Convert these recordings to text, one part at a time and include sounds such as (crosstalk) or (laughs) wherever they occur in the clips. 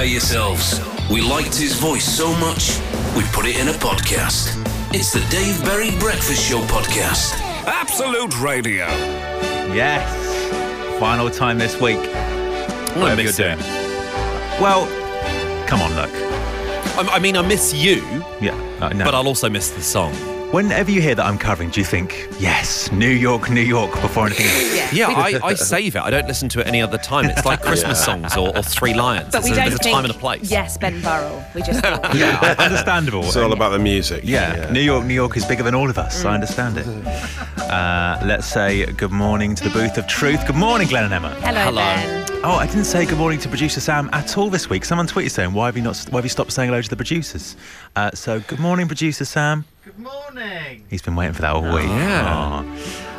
prepare yourselves. We liked his voice so much, we put it in a podcast. It's the Dave Berry Breakfast Show podcast. Absolute Radio. Yes. Final time this week. I Whatever you're doing. Well, come on, look. I, I mean, I miss you, Yeah. uh, no. but I'll also miss the song. Whenever you hear that I'm covering, do you think, yes, New York, New York, before anything else? (laughs) Yeah, I, I (laughs) save it. I don't listen to it any other time. It's like (laughs) Christmas songs or, or Three Lions. But we there's, a, don't there's a time and a place. Yes, Ben Burrell. We just thought. yeah, understandable. It's all about the music. Yeah, New York, New York is bigger than all of us. I understand it. Uh, let's say good morning to the booth of truth. Good morning, Glenn and Emma. Hello, Hello. Ben. Oh, I didn't say good morning to producer Sam at all this week. Someone tweeted saying, "Why have you not? Why have you stopped saying hello to the producers?" Uh, so, good morning, producer Sam. Good morning. He's been waiting for that all week. Yeah. Aw.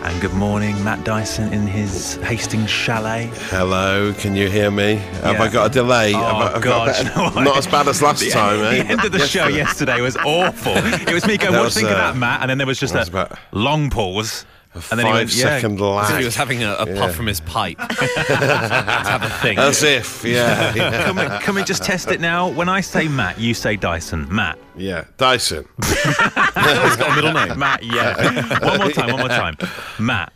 And good morning, Matt Dyson in his Hastings chalet. Hello, can you hear me? Have Yeah. I got a delay? Oh, Have I- I've God, got a better- not as bad as last The, time, eh? the end of the show yesterday was awful. It was me going, "What was, do you think uh, of that, Matt?" And then there was just was a about- long pause, A and then he went, five "Yeah." second As if lag. he was having a, a Yeah. puff from his pipe. (laughs) to have a thing. As if, yeah, yeah. (laughs) Can we, can we just test it now? When I say Matt, you say Dyson. Matt. yeah. Dyson. (laughs) He's got a middle name. Matt, yeah. one more time, one more time. Matt.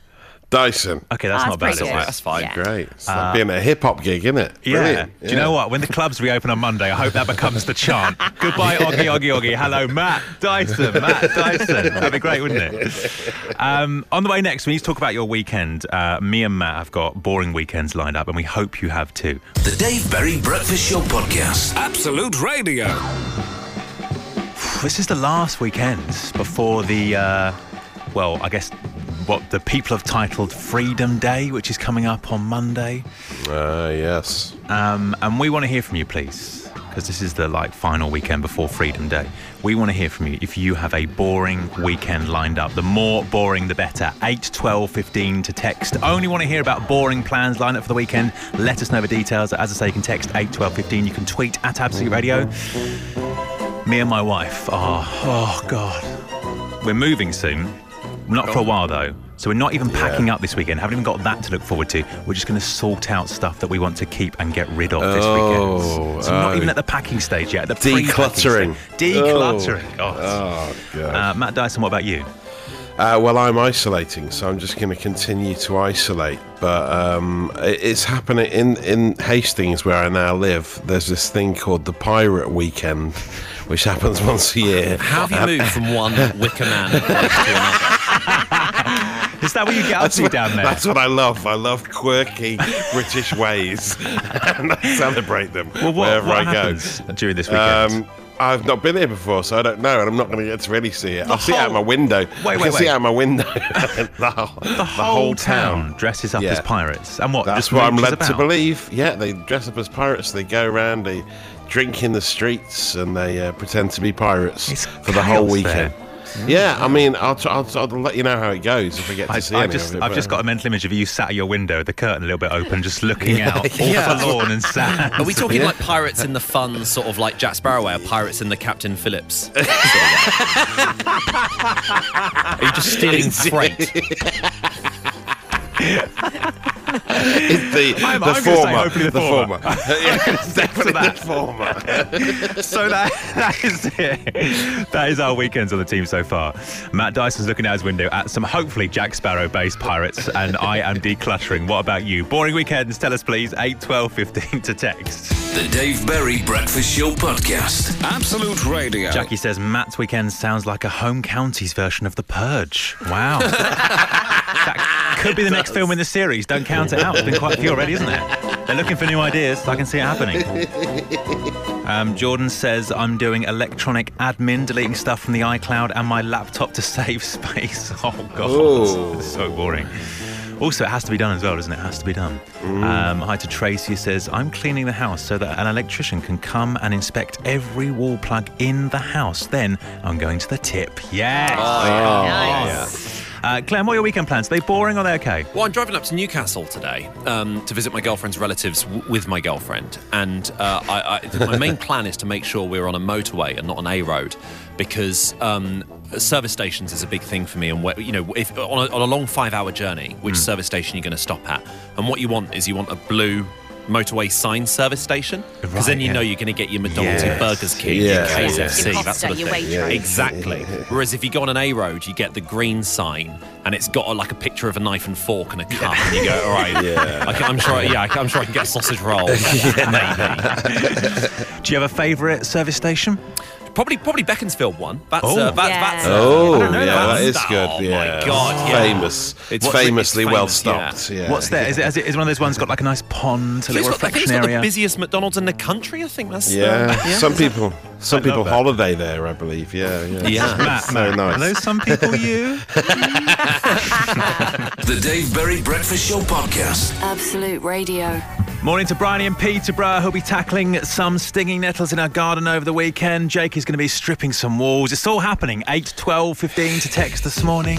Dyson. Okay, that's Oh, not that's bad. pretty is good. it? That's fine. Yeah. Great. It's like being at a hip hop gig, isn't it? Yeah. Brilliant. Do you know what? When the clubs reopen on Monday, I hope that becomes the chant. (laughs) Goodbye, Oggy, Oggy, Oggy. Hello, Matt Dyson. Matt Dyson. That'd be great, wouldn't it? Um, on the way next, we need to talk about your weekend. Uh, me and Matt have got boring weekends lined up, and we hope you have too. The Dave Berry Breakfast Show podcast. Absolute Radio. This is the last weekend before the, uh, well, I guess what the people have titled Freedom Day, which is coming up on Monday. Uh, yes. Um, and we want to hear from you, please, because this is the like final weekend before Freedom Day. We want to hear from you if you have a boring weekend lined up. The more boring, the better. 8, 12, 15 to text. Only want to hear about boring plans lined up for the weekend. Let us know the details. As I say, you can text 8, 12, 15. You can tweet at Absolute Radio. Me and my wife are, oh God. We're moving soon. Not for a while though. So we're not even packing up this weekend. Haven't even got that to look forward to. We're just going to sort out stuff that we want to keep and get rid of this Oh, weekend. So we're not oh. even at the packing stage yet. The pre-packing Decluttering. stage. Decluttering. Oh. Oh, God. Uh, Matt Dyson, what about you? Uh, well, I'm isolating, so I'm just going to continue to isolate. But um, it- it's happening in, in Hastings, where I now live. There's this thing called the Pirate Weekend, (laughs) which happens once a year. How have you moved from one Wicker Man place to another? Is that what you get up to down there? That's what I love. I love quirky British ways, (laughs) and I celebrate them well, what, wherever what I go. during this weekend? Um, I've not been here before, so I don't know, and I'm not going to get to really see it. I'll see it out my window. Wait, I wait, can see wait. it out my window. (laughs) the, whole, the whole town dresses up Yeah. as pirates. And what? That's just what I'm led to believe. Yeah, they dress up as pirates. They go around, they drink in the streets, and they uh, pretend to be pirates It's for the whole weekend. there. Yeah, I mean, I'll, tr- I'll, I'll let you know how it goes if I get to I, see I've just, it. I've just got a mental image of you sat at your window, the curtain a little bit open, just looking out, all (laughs) Yeah. forlorn and sad. Are we talking like pirates in the fun, sort of like Jack Sparrow or pirates in the Captain Phillips? (laughs) Are you just stealing freight? (laughs) It's the, (laughs) I'm- the I'm gonna say former. the former. (laughs) yeah, (laughs) it's definitely the former. so that, that is it. That is our weekends on the team so far. Matt Dyson's looking out his window at some hopefully Jack Sparrow based pirates, and I am decluttering. What about you? Boring weekends? Tell us please. 8, 12, 15 to text. The Dave Berry Breakfast Show podcast. Absolute Radio. Jackie says Matt's weekend sounds like a home counties version of The Purge. Wow. Could be the next film in the series. Don't count it out. It's been quite a few already, isn't it? They're looking for new ideas. I can see it happening. Um, Jordan says I'm doing electronic admin, deleting stuff from the iCloud and my laptop to save (laughs) space. Oh god, Ooh. It's so boring. Also, it has to be done as well, doesn't it? It has to be done. Um, hi to Tracy who says I'm cleaning the house so that an electrician can come and inspect every wall plug in the house. Then I'm going to the tip. Yes. nice. Uh, Clem, what are your weekend plans? Are they boring or are they okay? Well, I'm driving up to Newcastle today um, to visit my girlfriend's relatives w- with my girlfriend, and uh, I, I, my main (laughs) plan is to make sure we're on a motorway and not on a road, because um, service stations is a big thing for me. And where, you know, if on a, on a long five-hour journey, which service station you're going to stop at? And what you want is you want a blue motorway sign service station because Right, then you yeah. know you're going to get your McDonald's, your Yes. Burgers King, Yeah. your KFC, Your that sort of thing. Waitrose. Exactly. (laughs) Whereas if you go on an A road, you get the green sign and it's got a, like a picture of a knife and fork and a cup, and you go, all right, (laughs) Yeah. I can, I'm sure, yeah, I can- I'm sure I can get a sausage roll, (laughs) maybe. Do you have a favourite service station? Probably, probably Beaconsfield one. That's Oh. uh, that, Yeah. that's. Uh, Oh, don't know yeah, that. that is Oh, good. my yeah. God, yeah. Famous. It's- It's famously it's well stocked. Yeah. What's there? Is it, is it is one of those ones got like a nice pond, a little it's got, I think reflection it's got the busiest McDonald's in the country. I think that's. uh, Yeah. Some people, some people holiday there. I believe. Yeah. Yeah. Yeah. Matt, So Matt, nice. Are those some people you? (laughs) The Dave Berry Breakfast Show Podcast. Absolute Radio. Morning to Bryony and Peterborough, who'll be tackling some stinging nettles in our garden over the weekend. Jake is going to be stripping some walls. It's all happening. 8, 12, 15 to text this morning.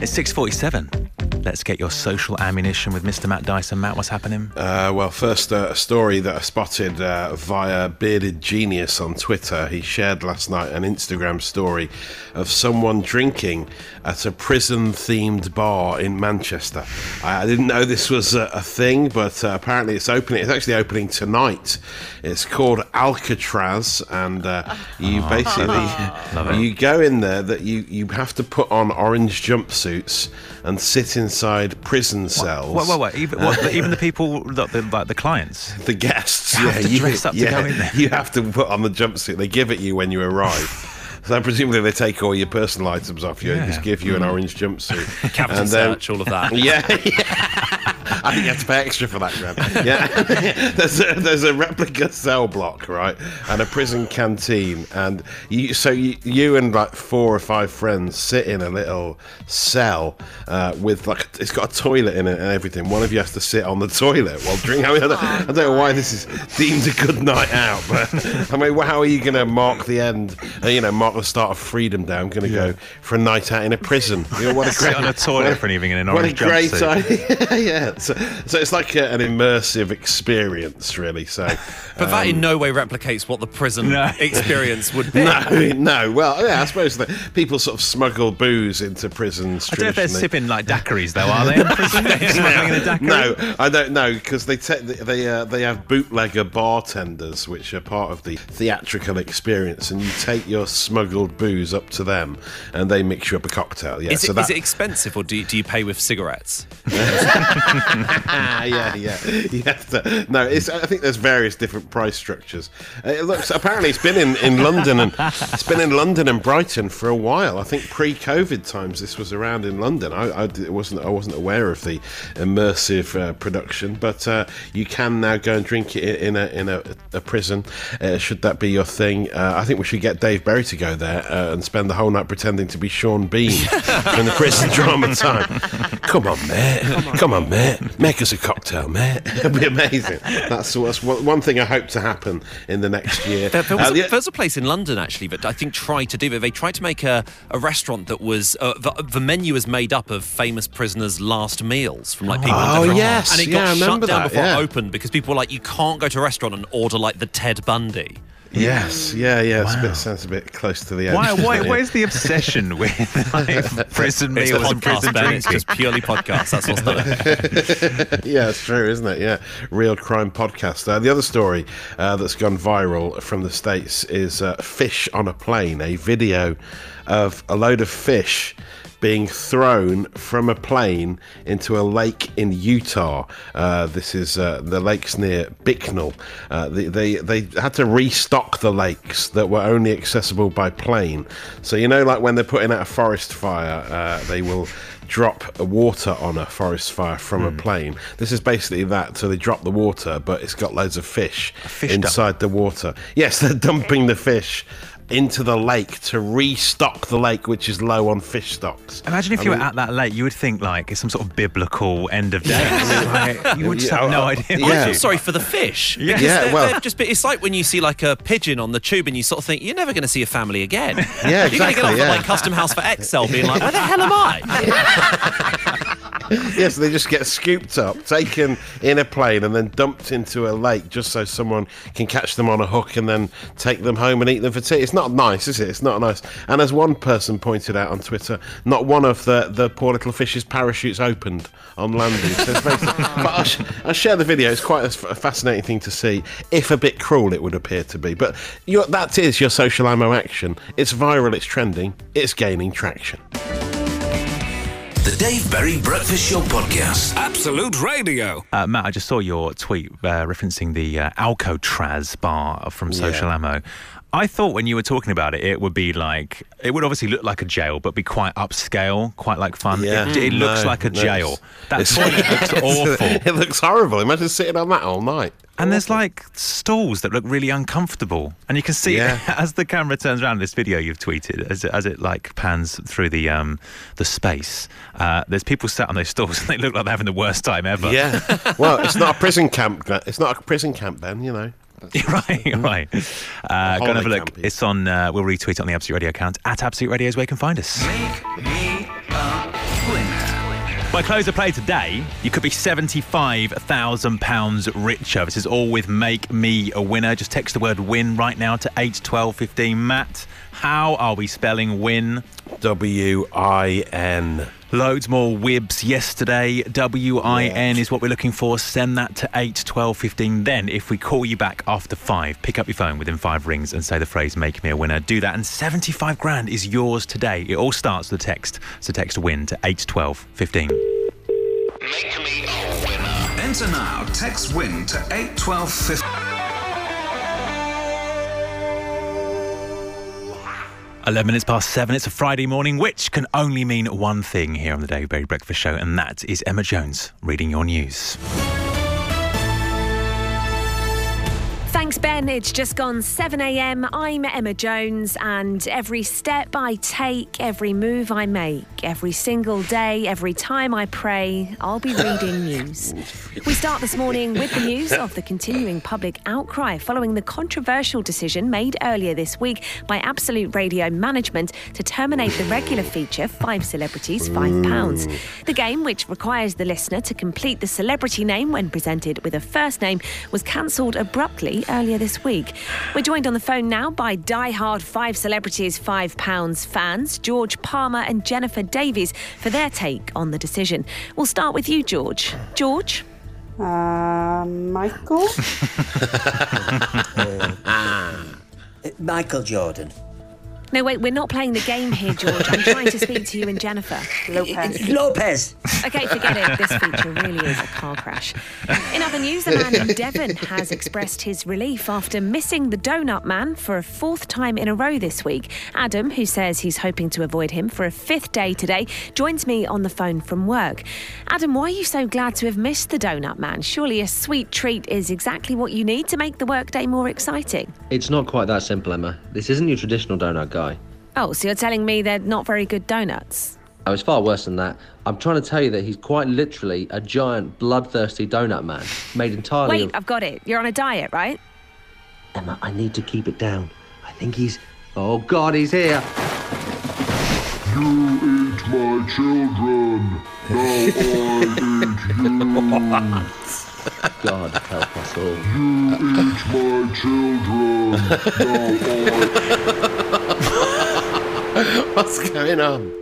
It's 6.47. Let's get your social ammunition with Mr. Matt Dyson. Matt, what's happening? Uh, well, first, uh, a story that I spotted uh, via Bearded Genius on Twitter. He shared last night an Instagram story of someone drinking at a prison themed bar in Manchester. I, didn't know this was a, a thing, but uh, apparently it's opening. It's actually opening tonight. It's called Alcatraz, and uh, you basically (laughs) you go in there that you, you have to put on orange jumpsuits and sit inside prison cells Wait, wait, wait. Even, what, the, (laughs) even the people, that the, like the clients. the guests Have yeah, to you, dress up to yeah, go in there. You have to put on the jumpsuit. They give it you when you arrive. (laughs) So presumably they take all your personal items off you and Yeah. Mm. just give you an orange jumpsuit. (laughs) captain and then, search, all of that. (laughs) yeah, yeah. I think you have to pay extra for that, Graham. (laughs) Yeah, (laughs) there's a, there's a replica cell block, right, and a prison canteen, and you so you, you and like four or five friends sit in a little cell uh, with like it's got a toilet in it and everything. One of you has to sit on the toilet while drinking. I, mean, I, don't, I don't know why this is deemed a good night out, but I mean, how are you going to mark the end? Uh, you know, mark the start of Freedom Day. I'm going to go for a night out in a prison. You know, what a Sit on a toilet for an evening in an what a great jumpsuit. idea! (laughs) yeah, so, so it's like a, an immersive experience, really. So, But that in no way replicates what the prison No. (laughs) experience would be. (laughs) no, no. Well, yeah, I suppose that people sort of smuggle booze into prisons. I don't know if they're traditionally. sipping like (laughs) daiquiris, though, are they? In prison? Smuggling in a? No, I don't know because they te- they uh, they have bootlegger bartenders, which are part of the theatrical experience, and you take your smuggled booze up to them, and they mix you up a cocktail. Yeah, Is, so it, that, is it expensive or do you, do you pay with cigarettes? Ah, (laughs) yeah, yeah. You have to. No, it's. I think there's various different price structures. Uh, It looks. Apparently, it's been in, in London and it's been in London and Brighton for a while. I think pre-COVID times this was around in London. I, I wasn't. I wasn't aware of the immersive uh, production, but uh, you can now go and drink it in a in a, a prison. Uh, should that be your thing? Uh, I think we should get Dave Berry to go there uh, and spend the whole night pretending to be Sean Bean (laughs) in the prison drama time. Come on, mate. Come on, mate. Make us a cocktail, mate. (laughs) It'd be amazing. That's, that's one one thing I hope to happen in the next year. There, there was Uh, a, the- there's a place in London actually that I think tried to do it. They tried to make a, a restaurant that was uh, the, the menu was made up of famous prisoners' last meals from like people. in Oh, yes. and it Yeah, got shut down that, before yeah. it opened because people were like, you can't go to a restaurant and order like the Ted Bundy. Yes, yeah, yeah. Wow. bit, sounds a bit close to the edge. Why, why, is the (laughs) obsession with like, prison meals and prison Ben. It's just purely podcast. That's what's it. (laughs) yeah, it's true, isn't it? Yeah, real crime podcast. Uh, the other story uh, that's gone viral from the states is uh, fish on a plane. A video of a load of fish being thrown from a plane into a lake in Utah. Uh, this is uh, the lakes near Bicknell. Uh, they, they they had to restock the lakes that were only accessible by plane. So you know, like when they're putting out a forest fire, uh, they will drop water on a forest fire from Hmm. a plane. This is basically that. So they drop the water, but it's got loads of fish, fish dump. inside the water. Yes, (laughs) they're dumping the fish into the lake to restock the lake, which is low on fish stocks. Imagine if I you mean- were at that lake, you would think like it's some sort of biblical end of days. (laughs) Like, you would just Yeah, have no idea. yeah. I you? feel sorry for the fish. Yeah. because Yeah, they're- well- they're just, it's like when you see like a pigeon on the tube and you sort of think, you're never going to see a family again. Yeah, You're going to get exactly, off at yeah. like Custom House for Excel being like, where the hell am I? (laughs) Yes, they just get scooped up, taken in a plane, and then dumped into a lake just so someone can catch them on a hook and then take them home and eat them for tea. It's not nice, is it? It's not nice. And as one person pointed out on Twitter, not one of the, the poor little fish's parachutes opened on landing. So it's very but I'll, sh- I'll share the video. It's quite a, f- a fascinating thing to see, if a bit cruel it would appear to be. But your, that is your social ammo action. It's viral, it's trending, it's gaining traction. The Dave Berry Breakfast Show Podcast. Absolute Radio. Uh, Matt, I just saw your tweet uh, referencing the uh, Alcatraz bar from Social Yeah. Ammo. I thought when you were talking about it, it would be like it would obviously look like a jail, but be quite upscale, quite like fun. Yeah. It, it looks No, like a no, jail. That's it (laughs) looks awful. it looks horrible. Imagine sitting on that all night. And there's like stalls that look really uncomfortable, and you can see Yeah. (laughs) as the camera turns around. This video you've tweeted, as it, as it like pans through the um the space. Uh, there's people sat on those stalls, (laughs) and they look like they're having the worst time ever. Yeah. well, it's not a prison camp. It's not a prison camp, then, you know. (laughs) right, right. (laughs) Uh, go and have a look. camp, It's on. Uh, we'll retweet it on the Absolute Radio account at Absolute Radio is where you can find us. Make me a. By close of play today, you could be seventy-five thousand pounds richer. This is all with "Make Me a Winner." Just text the word "win" right now to eight twelve fifteen. Matt, how are we spelling "win"? W I N. Loads more wibs yesterday. W I N is what we're looking for. Send that to 8 12 15. Then, if we call you back after five, pick up your phone within five rings and say the phrase make me a winner. Do that, and 75 grand is yours today. It all starts with a text. So, text win to 8 12 15. Make me a winner. Enter now. Text win to 81250. 11 minutes past seven. It's a Friday morning, which can only mean one thing here on the Dave Berry Breakfast Show, and that is Emma Jones reading your news. Thanks, Ben. It's just gone 7 a.m. I'm Emma Jones, and every step I take, every move I make, every single day, every time I pray, I'll be reading (laughs) news. We start this morning with the news of the continuing public outcry following the controversial decision made earlier this week by Absolute Radio management to terminate the regular feature Five Celebrities, Five Pounds. The game, which requires the listener to complete the celebrity name when presented with a first name, was cancelled abruptly earlier this week. We're joined on the phone now by die-hard Five Celebrities, Five Pounds fans, George Palmer and Jennifer Davies, for their take on the decision. We'll start with you, George. George? Uh, Michael? (laughs) Michael Jordan. No, wait, we're not playing the game here, George. I'm trying to speak to you and Jennifer. Lopez. Lopez. Okay, forget it. This feature really is a car crash. In other news, a man in Devon has expressed his relief after missing the Donut Man for a fourth time in a row this week. Adam, who says he's hoping to avoid him for a fifth day today, joins me on the phone from work. Adam, why are you so glad to have missed the Donut Man? Surely a sweet treat is exactly what you need to make the workday more exciting. It's not quite that simple, Emma. This isn't your traditional donut guy. Oh, so you're telling me they're not very good donuts? Oh, it's far worse than that. I'm trying to tell you that he's quite literally a giant, bloodthirsty donut man, made entirely Wait, of. I've got it. You're on a diet, right? Emma, I need to keep it down. I think he's. Oh God, he's here. You eat my children. Now I eat you. (laughs) God help us all. You eat my children. Now I. (laughs) What's going on?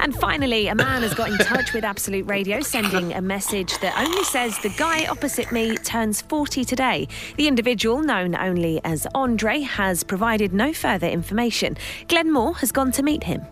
And finally, a man has got in touch with Absolute Radio, sending a message that only says the guy opposite me turns 40 today. The individual, known only as Andre, has provided no further information. Glenn Moore has gone to meet him.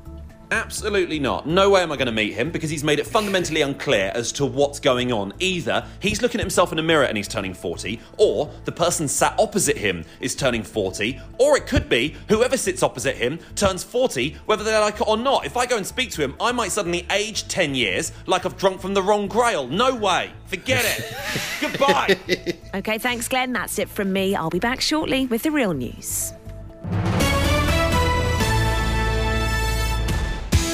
Absolutely not. No way am I going to meet him because he's made it fundamentally unclear as to what's going on. Either he's looking at himself in a mirror and he's turning 40, or the person sat opposite him is turning 40, or it could be whoever sits opposite him turns 40, whether they like it or not. If I go and speak to him, I might suddenly age 10 years like I've drunk from the wrong grail. No way. Forget it. (laughs) Goodbye. Okay, thanks, Glenn. That's it from me. I'll be back shortly with the real news.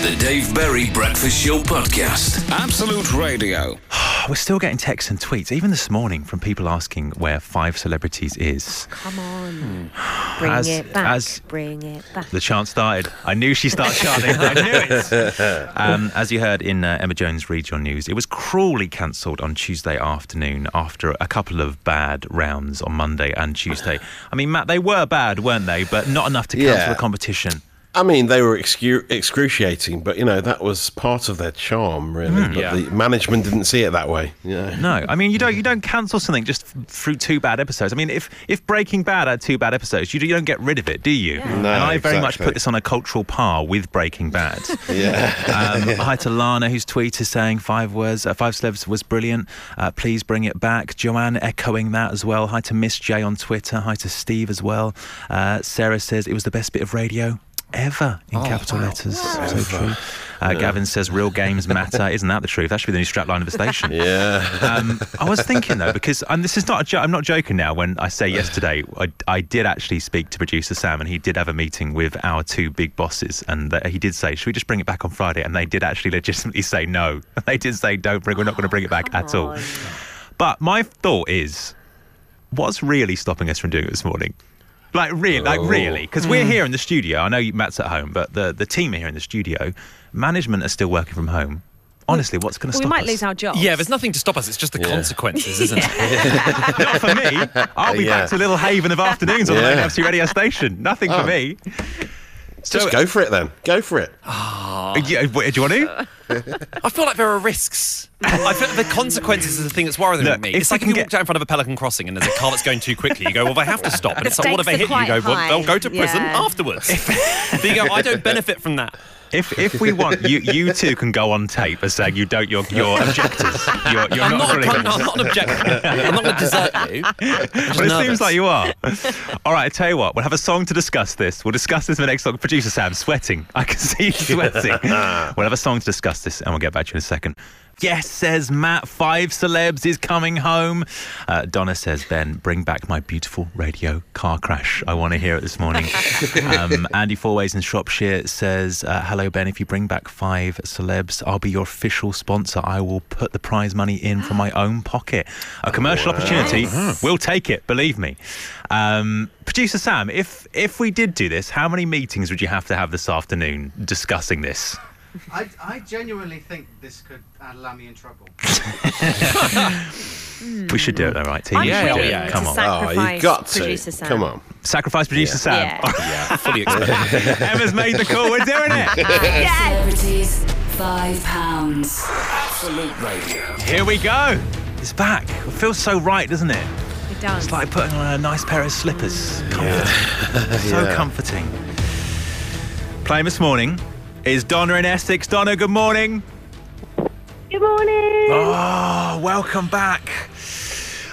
The Dave Berry Breakfast Show Podcast. Absolute Radio. (sighs) We're still getting texts and tweets, even this morning, from people asking where Five Celebrities is. Come on. (sighs) Bring As- it back. as- Bring it back. The chant started. I knew she started chanting. I knew it. (laughs) Um, as you heard in uh, Emma Jones Read Your News, it was cruelly cancelled on Tuesday afternoon after a couple of bad rounds on Monday and Tuesday. I mean, Matt, they were bad, weren't they? But not enough to cancel Yeah. the competition. I mean, they were excu- excruciating, but you know that was part of their charm, really. but Yeah. the management didn't see it that way. Yeah. No, I mean you don't you don't cancel something just through two bad episodes. I mean if if Breaking Bad had two bad episodes, you, do- you don't get rid of it, do you? No. and I very much put this on a cultural par with Breaking Bad. (laughs) Yeah. Um, (laughs) hi to Lana, whose tweet is saying five words, uh, five celebs was brilliant. Uh, please bring it back. Joanne echoing that as well. Hi to Miss J on Twitter. Hi to Steve as well. Uh, Sarah says it was the best bit of radio ever in capital letters. So true. Uh, Gavin says real games matter. (laughs) Isn't that the truth? That should be the new strapline of the station. (laughs) Yeah. Um, I was thinking though, because and this is not a jo- I'm not joking now. When I say yesterday, I, I did actually speak to producer Sam, and he did have a meeting with our two big bosses, and uh, he did say, "Should we just bring it back on Friday?" And they did actually legitimately say no. (laughs) They did say, "Don't bring. We're not going to bring it back at all." But my thought is, what's really stopping us from doing it this morning? Like oh. really, like really, because we're hmm. here in the studio. I know you- Matt's at home, but the the team are here in the studio. Management are still working from home. Honestly, what's going to stop us? we stop might us? lose our jobs. Yeah, there's nothing to stop us. It's just the consequences, isn't it? (laughs) Not for me. I'll be Yeah. back to Little Haven of afternoons on the Yeah. main FC radio station. Nothing for Oh. Me. Just go for it then. Go for it. Uh, yeah, what- do you want to? (laughs) I feel like there are risks. I feel like the consequences is the thing that's worrying Look, me. if It's like if you get- walk down in front of a Pelican crossing and there's a car that's going too quickly. You go, well, they have to stop. And it's like, what if stakes they are hit you? You go, quite well, they'll go to prison yeah. afterwards. (laughs) but you go, I don't benefit from that. If if we want you, you two can go on tape as saying you don't. You're, you're (laughs) objectors. You're, you're I'm not, not, I'm not an objector. I'm not going to desert you. (laughs) I'm just But it seems like you are. All right, I tell you what, we'll have a song to discuss this. We'll discuss this in the next song. Producer Sam, sweating. I can see you sweating. (laughs) we'll have a song to discuss this, and we'll get back to you in a second. Yes, says Matt. Five celebs is coming home. Uh, Donna says, Ben, bring back my beautiful radio car crash. I want to hear it this morning. (laughs) um, Andy Fourways in Shropshire says, uh, Hello, Ben. If you bring back five celebs, I'll be your official sponsor. I will put the prize money in from my own pocket. A commercial opportunity. We'll take it, believe me. Um, Producer Sam, if if we did do this, how many meetings would you have to have this afternoon discussing this? I, I genuinely think this could uh, land me in trouble. (laughs) We should do it though, right, team? I'm We should willing do to Come on. sacrifice Oh, you've got to. producer Sam. Come on. Sacrifice producer Sam. Yeah. (laughs) Yeah, fully expected. (laughs) Emma's made the call. We're doing it. Celebrities, five pounds. Absolute Radio. Here we go. It's back. It feels so right, doesn't it? It does. It's like putting on a nice pair of slippers. Comforting. so Yeah. comforting. Playing this morning is Donna in Essex. Donna, good morning. Good morning. Oh, welcome back.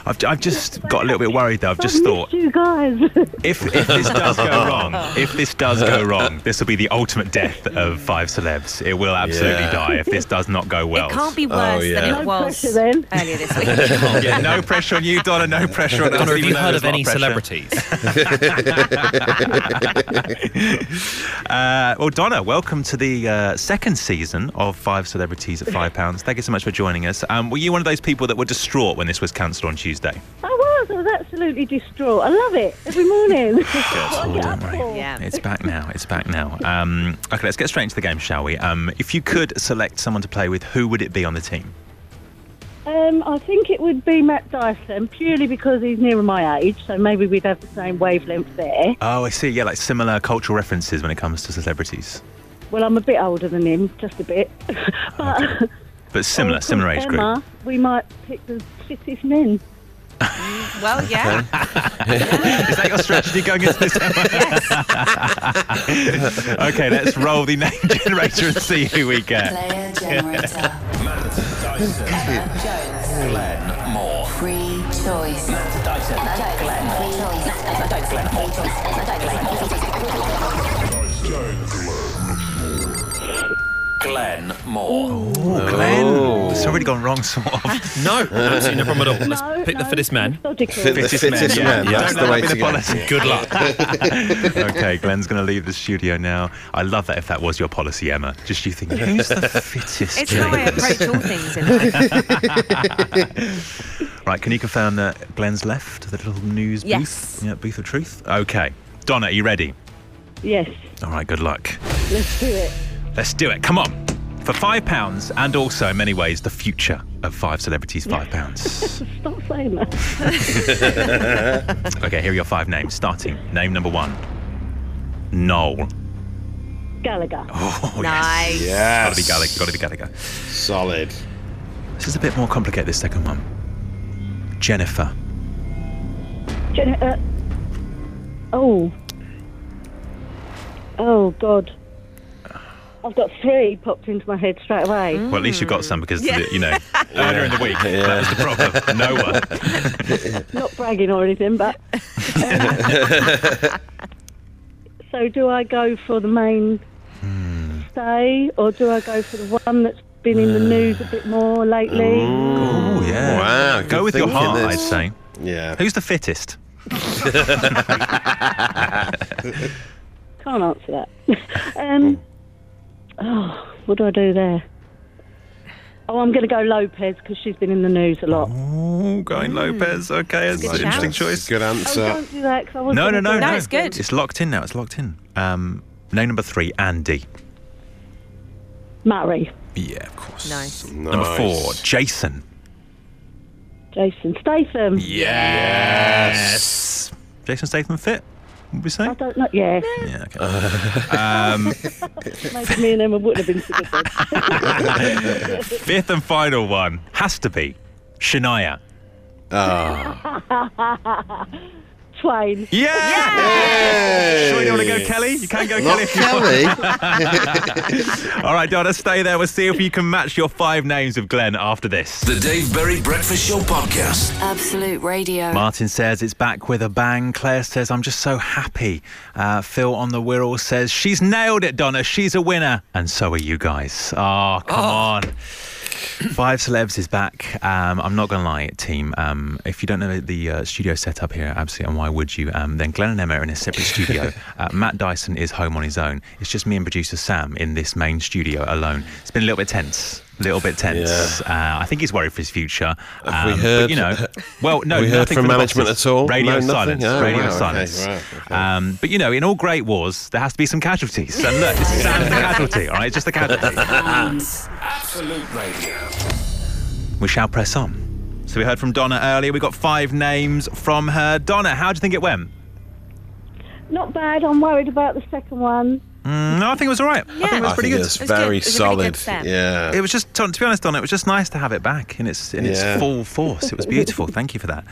I've, I've just got a little bit worried though. I've just thought you guys. (laughs) if, if this does go (laughs) wrong, if this does go wrong, this will be the ultimate death of five celebs. It will absolutely Yeah. die if this does not go well. It can't be worse yeah. than No it was pressure then. earlier this week. (laughs) yeah, no pressure on you, Donna. No pressure on us. Donna, have you heard there's of any pressure. celebrities? Uh, well, Donna, welcome to the uh, second season of Five Celebrities at Five Pounds. Thank you so much for joining us. Um, were you one of those people that were distraught when this was cancelled on Tuesday? I was. I was absolutely distraught. I love it every morning. (laughs) What I get up Don't worry. for. Yeah. It's back now. It's back now. Um, okay, let's get straight into the game, shall we? Um, if you could select someone to play with, who would it be on the team? Um, I think it would be Matt Dyson purely because he's nearer my age, so maybe we'd have the same wavelength there. Oh, I see. Yeah, like similar cultural references when it comes to celebrities, Well, I'm a bit older than him, just a bit, but (laughs) but similar, (laughs) similar course, age group. Emma, We might pick the fittest men. Well, yeah. (laughs) Is that your strategy going into this? (laughs) okay, let's roll the name generator and see who we get. Player generator. Glenn Moore. Free choice. Glenn Moore. Oh, Glenn. Oh, oh. It's already gone wrong, sort of. (laughs) No, absolutely no problem at all. Let's No, pick the fittest man. methodically. Fit the fittest man. Yeah, That's the way to go. Good luck. (laughs) okay, Glenn's going to leave the studio now. I love that if that was your policy, Emma. Just you thinking, who's the (laughs) fittest? It's how I please? approach all things in life. Right, can you confirm that Glenn's left the little news Yes. booth? Yeah, booth of truth. Okay, Donna, are you ready? Yes, All right, good luck. let's do it. Let's do it. Come on. For five pounds, and also in many ways the future of five celebrities, five pounds. (laughs) Stop saying that. (laughs) okay, here are your five names. Starting name number one, Noel. Gallagher. Oh, Nice. Yes. Gotta be Gallagher. Gotta be Gallagher. Solid. This is a bit more complicated. This second one, Jennifer. Jennifer. uh, oh. Oh, God. I've got three popped into my head straight away. Well, at least you've got some because Yeah. you know (laughs) earlier in the week that was the problem. No one. (laughs) Not bragging or anything, but. um, (laughs) so, do I go for the main stay, or do I go for the one that's been in the news a bit more lately? Oh yeah. Wow, Go good with your thinking, heart, I'd say. Yeah. Who's the fittest? Can't answer that. um, oh, what do I do there? Oh, I'm going to go Lopez because she's been in the news a lot. Oh, going Lopez. Okay, that's Good an interesting choice. Good Oh, answer. don't do that because I was No, no, gonna no, go no. No, it's good. It's locked in now. It's locked in. Um, name number three, Andy. Murray, Yeah, of course. Nice. Number four, Jason. Jason Statham. Yes. Jason Statham fit? Would we say? I don't know. Yeah, Yeah. Okay. um, (laughs) maybe me and Emma wouldn't have been so good. then. (laughs) fifth and final one has to be Shania. (laughs) Twain. Yeah. Sure you don't want to go Kelly? You can go Not Kelly if you want. Kelly. (laughs) All right, Donna, stay there. We'll see if you can match your five names of Glenn after this. The Dave Berry Breakfast Show podcast. Absolute Radio. Martin says it's back with a bang. Claire says, I'm just so happy. Uh, Phil on the Wirral says, She's nailed it, Donna. She's a winner. And so are you guys. Oh, come on. Five Celebs is back. Um, I'm not going to lie, team. Um, if you don't know the uh, studio setup here, absolutely, and why would you? Um, then Glenn and Emma are in a separate studio. (laughs) Uh, Matt Dyson is home on his own. It's just me and producer Sam in this main studio alone. It's been a little bit tense. A little bit tense. Uh, I think he's worried for his future. Have we Um, heard- But, you know, (laughs) well, no, we heard nothing from management bosses. at all? Radio No, nothing? silence. Oh, radio wow, okay, silence. right, okay. Um, but you know, in all great wars, there has to be some casualties. And look, this is Sam's the casualty. All right, it's just a casualty. (laughs) Absolute Radio. We shall press on. So we heard from Donna earlier. We got five names from her. Donna, how do you think it went? Not bad. I'm worried about the second one. Mm, no, I think it was all right. I think it was I pretty think good. it's was very good. It was a really solid. good yeah. It was just, to be honest, Donna, it was just nice to have it back in its in its full force. It was beautiful. (laughs) Thank you for that.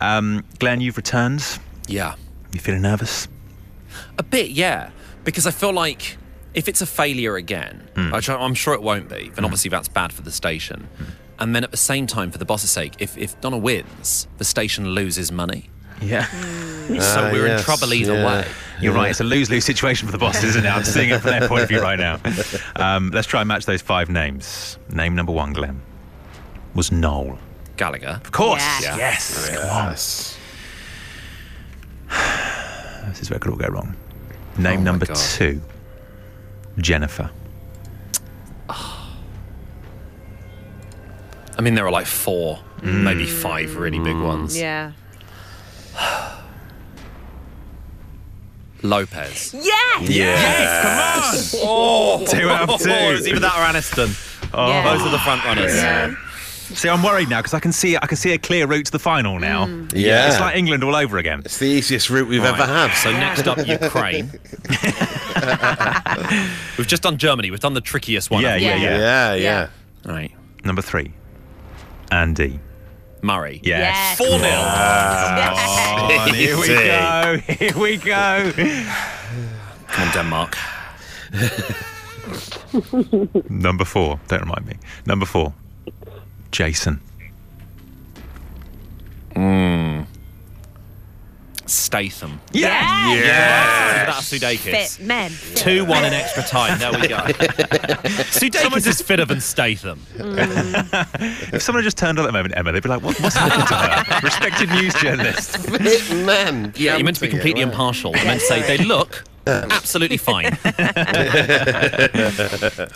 Um, Glenn, you've returned. Yeah. You feeling nervous? A bit, yeah. Because I feel like if it's a failure again, which I- I'm sure it won't be, then obviously that's bad for the station. And then at the same time, for the boss's sake, if, if Donna wins, the station loses money. Yeah. So Ah, we're in trouble either yeah. way. You're right. It's a lose-lose situation for the bosses, isn't it? I'm seeing it from their point of view right now. (laughs) Um, let's try and match those five names. Name number one, Glenn, was Noel. Gallagher. Of course. Yeah. Yes. Come on. Yes. (sighs) This is where it could all go wrong. Name Oh number God. two, Jennifer. (sighs) I mean, there are like four, maybe five really big ones. Yeah. (sighs) Lopez. Yes. Yes, come on! (laughs) Oh, Two out of (laughs) oh, two. It's either that or Aniston. Oh, Yeah. Those are the front runners. Yeah. See, I'm worried now because I can see I can see a clear route to the final now. Hmm. Yeah. It's like England all over again. It's the easiest route we've ever had. So next up, Ukraine. (laughs) We've just done Germany. We've done the trickiest one. Yeah, haven't yeah, yeah. yeah, yeah. Right. Number three, Andy. Murray. Yes. Four 0 Oh, here we go. Here we go. And Denmark. Number four. Don't remind me. Number four, Jason. Hmm. Statham. Yeah. Yes. That's Sudeikis. Fit men. 2 1 in extra time. There we go. (laughs) Sudeikis is fitter than Statham. (laughs) If someone had just turned on at the moment, Emma, they'd be like, what, what's happened to her? (laughs) Respected news journalist. Fit men. Yeah, you're meant to be jumping it, completely impartial. You're meant to say they look absolutely fine.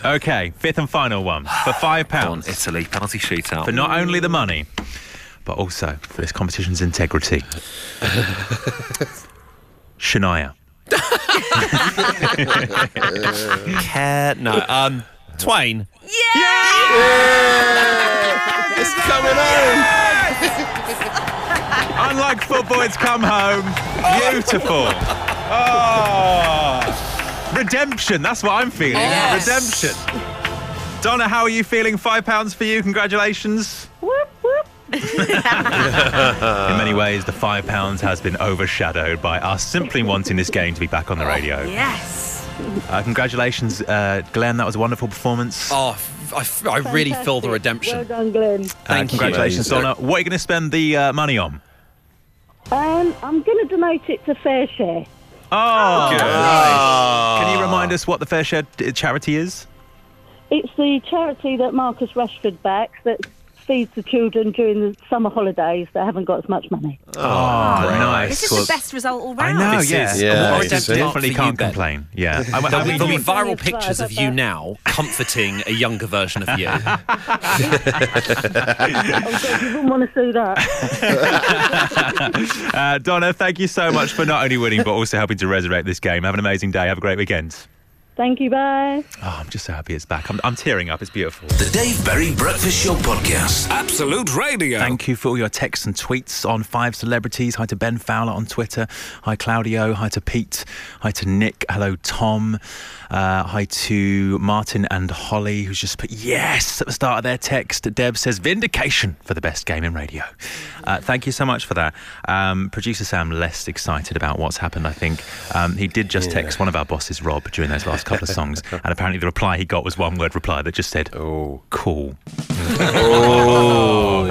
Okay, fifth and final one for five On pounds. Italy, penalty shootout. For not only the money, but also for this competition's integrity. Shania. care. No. Um, Twain. Yeah. It's coming home. Unlike football, it's come home. Beautiful. Oh. Redemption. That's what I'm feeling. Yes. Redemption. Donna, how are you feeling? Five pounds for you. Congratulations. Whoop, whoop. In many ways, the five pounds has been overshadowed by us simply wanting this game to be back on the radio. Yes. Uh, congratulations, uh, Glenn. That was a wonderful performance. Oh, f- I, f- I really feel the redemption. Well done, Glenn. Uh, Thank you. congratulations, Donna. What are you going to spend the uh, money on? Um, I'm going to donate it to FareShare. Oh, Good. nice. Can you remind us what the FareShare uh, charity is? It's the charity that Marcus Rashford backs that feeds the children during the summer holidays that haven't got as much money. Oh, nice. This is Well, the best result all round. I round. know, This yeah. is Yeah, a more it's redemptive a- mark Definitely you, can't Ben. complain. Yeah. I, There'll I be, mean, there'll be viral pictures of you now comforting a younger version of you. (laughs) (laughs) Oh, God, you wouldn't want to see that. (laughs) uh, Donna, thank you so much for not only winning but also helping to resurrect this game. Have an amazing day. Have a great weekend. Thank you, bye. Oh, I'm just so happy it's back. I'm, I'm tearing up. It's beautiful. The Dave Berry Breakfast Show Podcast. Absolute Radio. Thank you for all your texts and tweets on five celebrities. Hi to Ben Fowler on Twitter. Hi Claudio. Hi to Pete. Hi to Nick. Hello Tom. Uh, hi to Martin and Holly, who's just put yes at the start of their text. Deb says vindication for the best game in radio. Uh, thank you so much for that. Um, Producer Sam less excited about what's happened. I think um, he did just text one of our bosses, Rob, during those last couple of songs, (laughs) and apparently the reply he got was one word reply that just said, Oh. "Cool." Oh.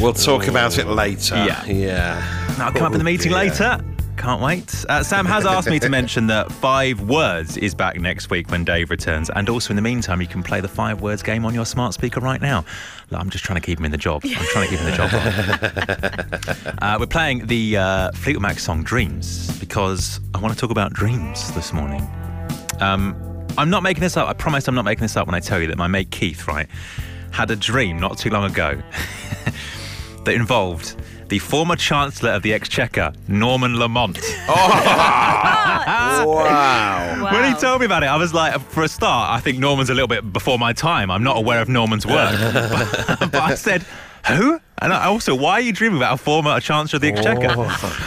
We'll talk about it later. Yeah. Yeah. That'll come up in the meeting Oh, dear. later. Can't wait. Uh, Sam has (laughs) asked me to mention that Five Words is back next week when Dave returns. And also, in the meantime, you can play the Five Words game on your smart speaker right now. Look, I'm just trying to keep him in the job. I'm trying to keep him in the job. (laughs) Uh, we're playing the uh, Fleetwood Mac song Dreams because I want to talk about dreams this morning. Um, I'm not making this up. I promise I'm not making this up when I tell you that my mate Keith, right, had a dream not too long ago (laughs) that involved the former Chancellor of the Exchequer, Norman Lamont. (laughs) Oh! Wow. When he told me about it, I was like, for a start, I think Norman's a little bit before my time. I'm not aware of Norman's work. but, (laughs) but I said, who? And also, why are you dreaming about a former Chancellor of the Exchequer?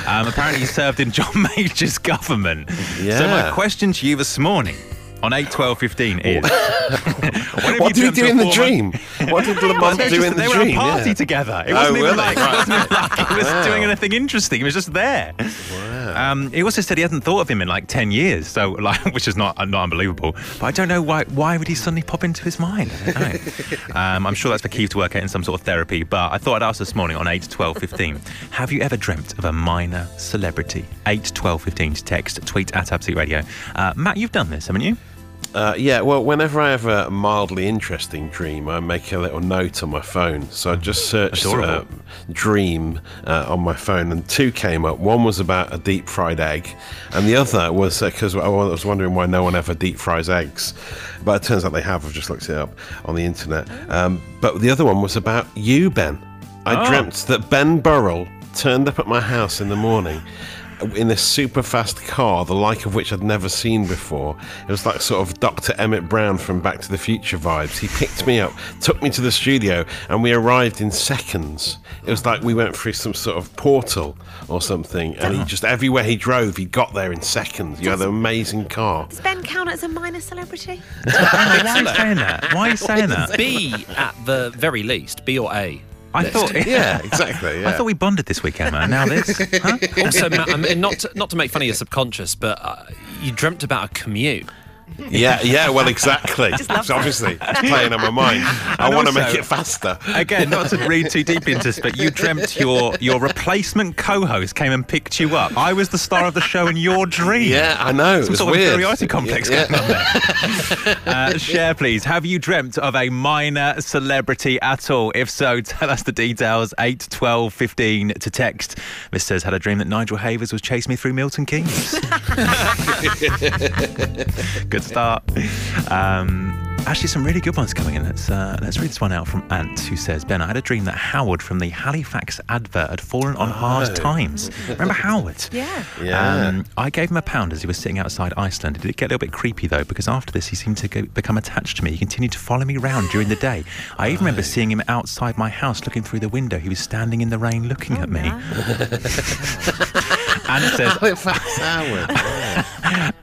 Um, apparently, he served in John (laughs) Major's government. So, my question to you this morning on 8, 12, 15 is (laughs) What, What did he do in the dream? What did Lamont do just- in the they were dream? at a party Yeah. together. It Oh, wasn't were even like, it wasn't even like he was Wow. doing anything interesting. He was just there. Um, he also said he hadn't thought of him in like ten years, so like, (laughs) which is not not unbelievable. But I don't know why. Why would he suddenly pop into his mind? I don't know. (laughs) um, I'm sure that's for Keith to work out in some sort of therapy. But I thought I'd ask this morning on 8, 12, 15. Have you ever dreamt of a minor celebrity? 8, 12, 15 to text, tweet at Absolute Radio. Uh, Matt, you've done this, haven't you? Uh, yeah, well, whenever I have a mildly interesting dream, I make a little note on my phone. So I just searched uh, dream uh, on my phone, and two came up. One was about a deep fried egg, and the other was because I was wondering why no one ever deep fries eggs. But it turns out they have. I've just looked it up on the internet. Um, but the other one was about you, Ben. I Oh. dreamt that Ben Burrell turned up at my house in the morning in this super fast car, the like of which I'd never seen before. It was like sort of Dr. Emmett Brown from Back to the Future vibes. He picked me up, took me to the studio, and we arrived in seconds. It was like we went through some sort of portal or something, and he uh-huh. just everywhere he drove, he got there in seconds. You had an amazing car. Does Ben count as a minor celebrity? (laughs) Why are you saying that? Why are you saying (laughs) that? B at the very least, B or A. I thought. (laughs) Yeah, exactly. I thought we bonded this weekend, man. Now this. (laughs) Huh? Also, Matt, I mean, not to, not to make fun of your subconscious, but uh, you dreamt about a commute. Yeah, yeah, well, exactly. Just It's obviously it's playing on my mind. (laughs) I And want to make it faster. Again, not to read too deep into this, but you dreamt your your replacement co-host came and picked you up. I was the star of the show in your dream. Yeah, I know. Some it's sort weird. of inferiority complex Yeah. going on there. (laughs) uh, share, please. Have you dreamt of a minor celebrity at all? If so, (laughs) tell us the details. 8, 12, 15 to text. This says, had a dream that Nigel Havers was chasing me through Milton Keynes. good start. Um, actually, some really good ones coming in. Let's, uh, let's read this one out from Ant, who says, Ben, I had a dream that Howard from the Halifax advert had fallen on hard Oh. times. Remember Howard? (laughs) Yeah. Yeah. Um, I gave him a pound as he was sitting outside Iceland. It did get a little bit creepy though, because after this, he seemed to go, become attached to me. He continued to follow me around during the day. I even remember seeing him outside my house looking through the window. He was standing in the rain looking at me. (laughs) and says, (laughs) Halifax Howard.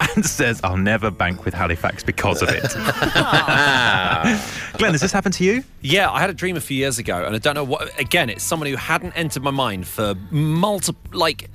(laughs) and says, I'll never bank with Halifax because of it. (laughs) Ah. Glenn, has this happened to you? Yeah, I had a dream a few years ago, and I don't know what. Again, it's someone who hadn't entered my mind for multiple, like,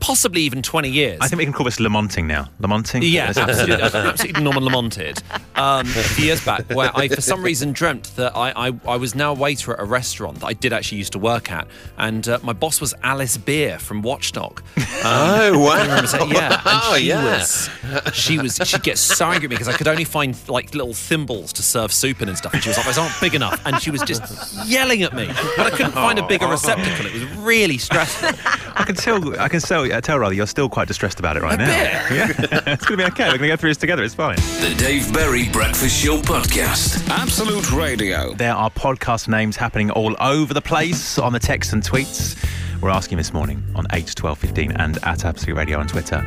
possibly even 20 years. I think we can call this Lamonting now. Lamonting? Yeah, absolutely, absolutely Norman Lamonted. Um, a few years back, where I, for some reason, dreamt that I, I, I was now a waiter at a restaurant that I did actually used to work at, and uh, my boss was Alice Beer from Watchdog. Um, Oh, wow. I saying- yeah, and (laughs) Oh, she yeah. was, she was, she'd get so angry at me because I could only find like little thimbles to serve soup in and stuff, and she was like, "Those aren't big enough," and she was just yelling at me, but I couldn't find a bigger receptacle. It was really stressful. I can tell. I can tell. I tell rather you're still quite distressed about it right now. (laughs) Yeah, it's going to be okay. We're going to go through this together. It's fine. The Dave Berry Breakfast Show Podcast. Absolute Radio. There are podcast names happening all over the place on the texts and tweets. We're asking this morning on 8, 12, 15 and at Absolute Radio on Twitter.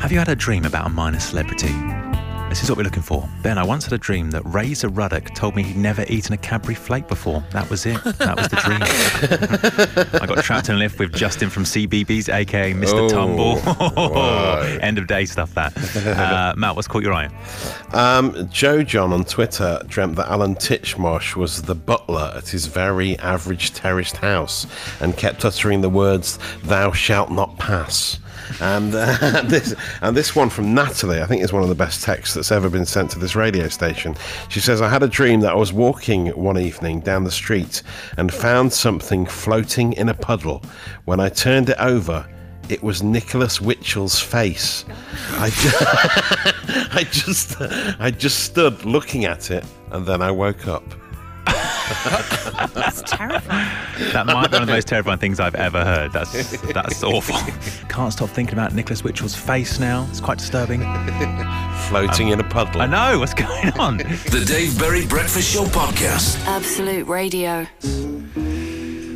Have you had a dream about a minor celebrity? This is what we're looking for. Ben, I once had a dream that Razor Ruddock told me he'd never eaten a Cadbury flake before. That was it. That was the dream. (laughs) I got trapped in a lift with Justin from CBeebies, aka Mr. Oh, Tumble. (laughs) wow. (laughs) End of day stuff, that. Uh, Matt, what's caught your eye? Um, Joe John on Twitter dreamt that Alan Titchmarsh was the butler at his very average terraced house and kept uttering the words, Thou shalt not pass. And uh, (laughs) this and this one from Natalie, I think is one of the best texts that's ever been sent to this radio station. She says, I had a dream that I was walking one evening down the street and found something floating in a puddle. When I turned it over, it was Nicholas Witchell's face. I just, (laughs) I just, I just stood looking at it, and then I woke up. That's terrifying. That might be one of the most terrifying things I've ever heard. That's that's awful. (laughs) Can't stop thinking about Nicholas Witchell's face now. It's quite disturbing. Floating in a puddle. I know what's going on. The Dave Berry Breakfast Show Podcast. Absolute Radio.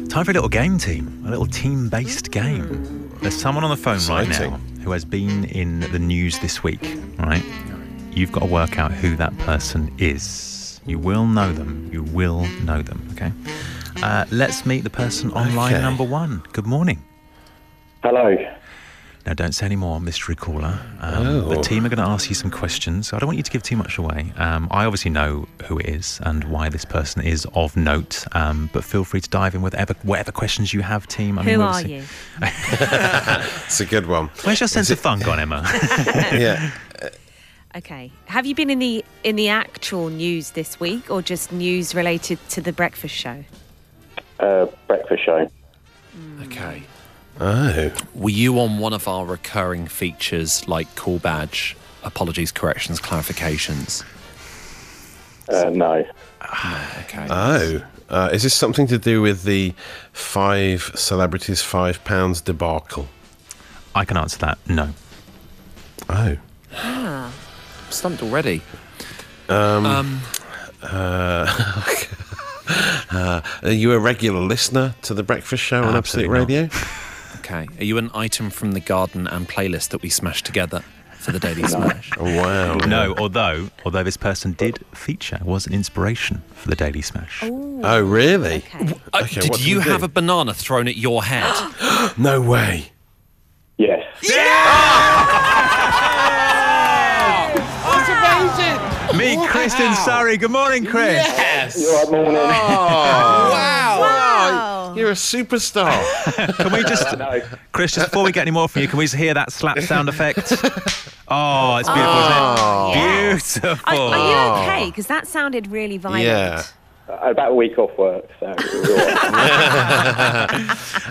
Time for a little game, team. A little team-based game. There's someone on the phone right now who has been in the news this week. Right? You've got to work out who that person is. You will know them. You will know them. Okay. Uh, let's meet the person on line Okay. number one. Good morning. Hello. Now, don't say any more, mystery caller. Um, Oh. The team are going to ask you some questions. I don't want you to give too much away. Um, I obviously know who it is and why this person is of note, um, but feel free to dive in with whatever, whatever questions you have, team. I mean, Who we'll are you? (laughs) (laughs) It's a good one. Where's your sense of fun gone, Emma? (laughs) Yeah. Okay. Have you been in the in the actual news this week, or just news related to the breakfast show? Uh, breakfast show. Okay. Oh. Were you on one of our recurring features like call badge, apologies, corrections, clarifications? Uh, no. Okay. Oh. Uh, is this something to do with the five celebrities, five pounds debacle? I can answer that. No. Oh. Ah. Stumped already. Um, Um, uh, (laughs) uh, are you a regular listener to the Breakfast Show on Absolute Absolutely Radio? okay. Are you an item from the garden and playlist that we smashed together for the Daily (laughs) Smash? Oh, wow. No, although although this person did feature, was an inspiration for the Daily Smash. Oh, really? Okay. Uh, Okay, did you we do? have a banana thrown at your head? (gasps) No way. Yes. Meet Chris in Surrey. Good morning, Chris. Yes. You all right, morning? Oh, (laughs) wow. Wow. You're a superstar. (laughs) Can we just, (laughs) No. Chris, just before we get any more from you, can we just hear that slap sound effect? Oh, it's beautiful, Oh. isn't it? Oh. Beautiful. Are, are you okay? Because that sounded really violent. Yeah. About a week off work, so. (laughs)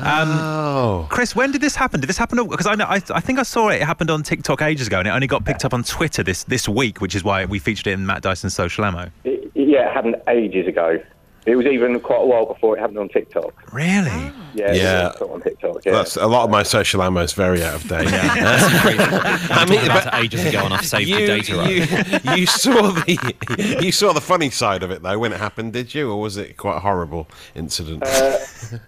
Um, Oh. Chris, when did this happen? Did this happen? Because I know, I, I think I saw it. It happened on TikTok ages ago, and it only got picked up on Twitter this this week, which is why we featured it in Matt Dyson's social ammo. It- yeah, it happened ages ago. It was even quite a while before it happened on TikTok. Really? Yeah, Yeah. it was on TikTok. Yeah. That's a lot of my social ammo is very out of date. (laughs) I mean, about but it ages ago and I've saved the data up. you, you saw the you saw the funny side of it though when it happened, did you, or was it quite a horrible incident? Uh,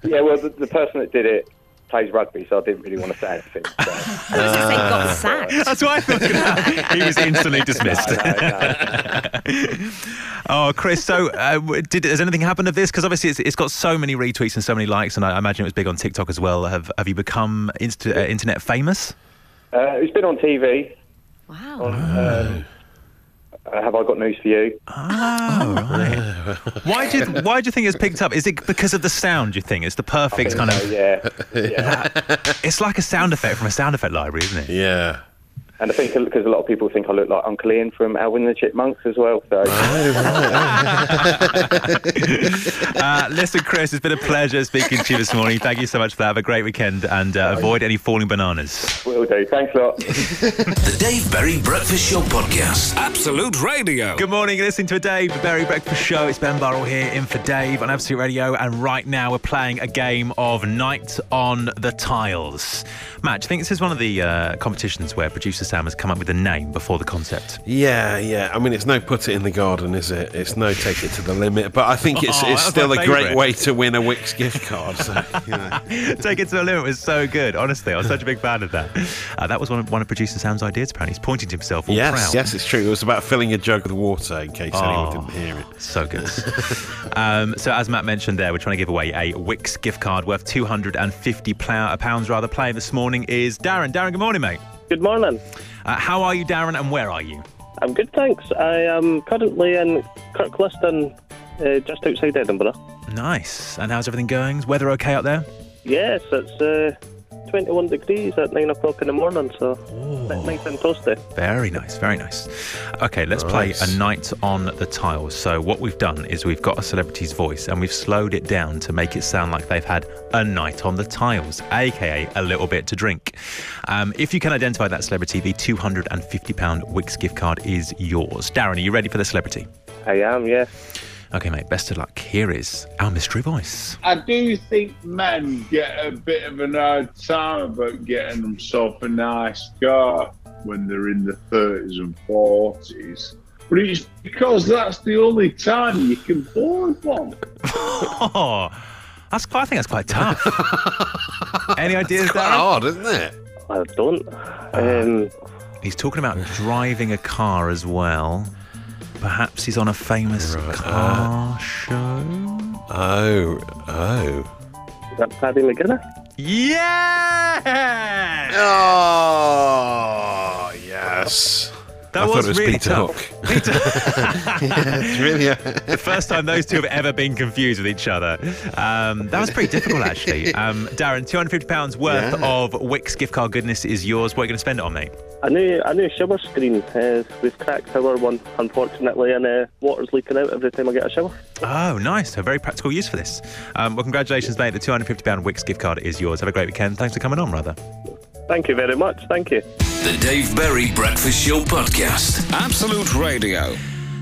yeah, well, the, the person that did it plays rugby, so I didn't really want to say anything. So. (laughs) I was going to say got sacked. (laughs) That's what I thought. he was instantly (laughs) dismissed. oh, Chris. So, uh, did has anything happened of this? Because obviously, it's, it's got so many retweets and so many likes, and I imagine it was big on TikTok as well. Have Have you become inst- uh, internet famous? Uh, it's been on TV. Wow. On, um, uh, have I got news for you? Ah, oh, right. (laughs) why do you Why do you think it's picked up? Is it because of the sound? You think it's the perfect kind of? (laughs) yeah, yeah. It's like a sound effect from a sound effect library, isn't it? Yeah. And I think because a lot of people think I look like Uncle Ian from Alvin and the Chipmunks as well. So. (laughs) Uh, listen, Chris, it's been a pleasure speaking to you this morning. Thank you so much for that. Have a great weekend and uh, avoid any falling bananas. Will do. Thanks a lot. (laughs) The Dave Berry Breakfast Show Podcast. Absolute Radio. Good morning. You're listening to a Dave Berry Breakfast Show. It's Ben Burrell here in for Dave on Absolute Radio. And right now we're playing a game of Night on the Tiles. Matt, do you think this is one of the uh, competitions where producer Sam has come up with a name before the concept? Yeah, yeah. I mean, it's no put it in the garden, is it? It's no take it to the limit. But I think it's, (laughs) Oh, it's still a great way to win a Wix gift card. So, you know. (laughs) Take it to the limit was so good. Honestly, I was such a big fan of that. Uh, that was one of, one of producer Sam's ideas. Apparently, he's pointing to himself all Yes, proud. yes, it's true. It was about filling a jug with water in case Oh. anyone didn't hear it. So good. (laughs) um, so, as Matt mentioned there, we're trying to give away a Wix gift card worth £250 pl- pounds rather. Playing this morning is Darren. Darren, good morning, mate. Good morning. Uh, how are you, Darren, and where are you? I'm good, thanks. I am currently in Kirkliston, uh, just outside Edinburgh. Nice. And how's everything going? Is weather okay out there? Yes, it's uh, 21 degrees at 9 o'clock in the morning, so ni- nice and toasty. Very nice, very nice. Okay, let's play a night on the tiles. So, what we've done is we've got a celebrity's voice and we've slowed it down to make it sound like they've had a night on the tiles, aka a little bit to drink. Um, if you can identify that celebrity, the £250 Wix gift card is yours. Darren, are you ready for the celebrity? I am, yes. Okay, mate, best of luck. Here is our mystery voice. I do think men get a bit of an hard time about getting themselves a nice car when they're in the 30s and 40s. But it's because that's the only time you can afford one. (laughs) Oh, that's quite, I think that's quite tough. (laughs) Any ideas, Quite Darren? hard, isn't it? I don't. Um, He's talking about driving a car as well. Perhaps he's on a famous uh, car show. Oh, oh. is that Paddy McGuinness? Yeah! Oh, yes. That I was thought it was really Peter tough. Hook. (laughs) (laughs) it's really the first time those two have ever been confused with each other. Um, that was pretty difficult, actually. (laughs) Um, Darren, £250 worth Yeah. of Wix gift card goodness is yours. What are you going to spend it on, mate? A new, a new shower screen. Uh, we've cracked our one, unfortunately, and uh, water's leaking out every time I get a shower. Oh, nice. A very practical use for this. Um, well, congratulations, mate. The £250 Wix gift card is yours. Have a great weekend. Thanks for coming on, brother. Thank you very much. Thank you. The Dave Berry Breakfast Show Podcast. Absolute Radio.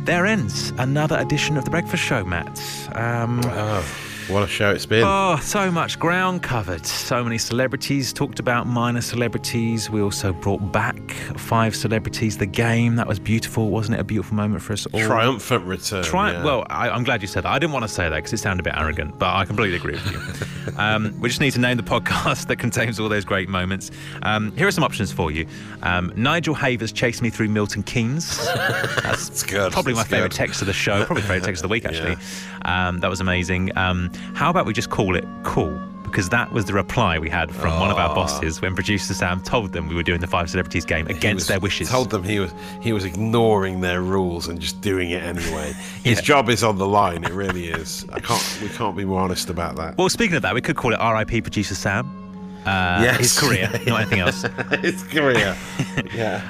There ends another edition of The Breakfast Show, Matt. Um, Oh, what a show it's been. Oh, so much ground covered. So many celebrities talked about minor celebrities. We also brought back five celebrities. The game that was beautiful, wasn't it? A beautiful moment for us all. Triumphant return. Tri- yeah. Well, I, I'm glad you said that. I didn't want to say that because it sounded a bit arrogant, but I completely agree with you. (laughs) um, we just need to name the podcast (laughs) that contains all those great moments. Um, here are some options for you. Um, Nigel Havers chased me through Milton Keynes. (laughs) That's good. Probably my That's favourite text of the show. Probably favourite text of the week, actually. Um, that was amazing. Um, how about we just call it cool? Because that was the reply we had from one of our ah. bosses when producer Sam told them we were doing the five celebrities game against was- their wishes. Told them he was he was ignoring their rules and just doing it anyway. (laughs) His Yeah. job is on the line. It really is. I can't. We can't be more honest about that. Well, speaking of that, we could call it RIP producer Sam. Uh, Yes. His career, (laughs) not anything else. (laughs) His career. (laughs) Yeah.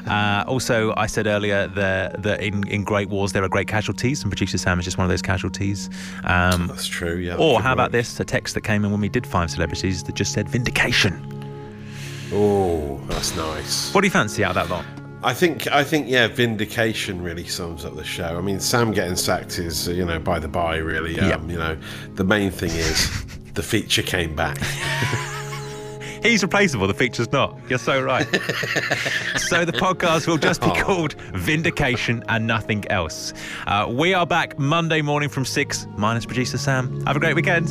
Uh, also, I said earlier that, that in, in great wars there are great casualties, and producer Sam is just one of those casualties. Um, That's true, yeah. Or how about this? A text that came in when we did five celebrities that just said vindication. Oh, that's nice. What do you fancy out of that lot? I think I think yeah, vindication really sums up the show. I mean, Sam getting sacked is you know by the by really. Um, You know, the main thing is the feature came back. He's replaceable, the feature's not. You're so right. (laughs) so the podcast will just be Oh. called Vindication and nothing else. Uh, we are back Monday morning from 6, minus producer Sam. Have a great weekend.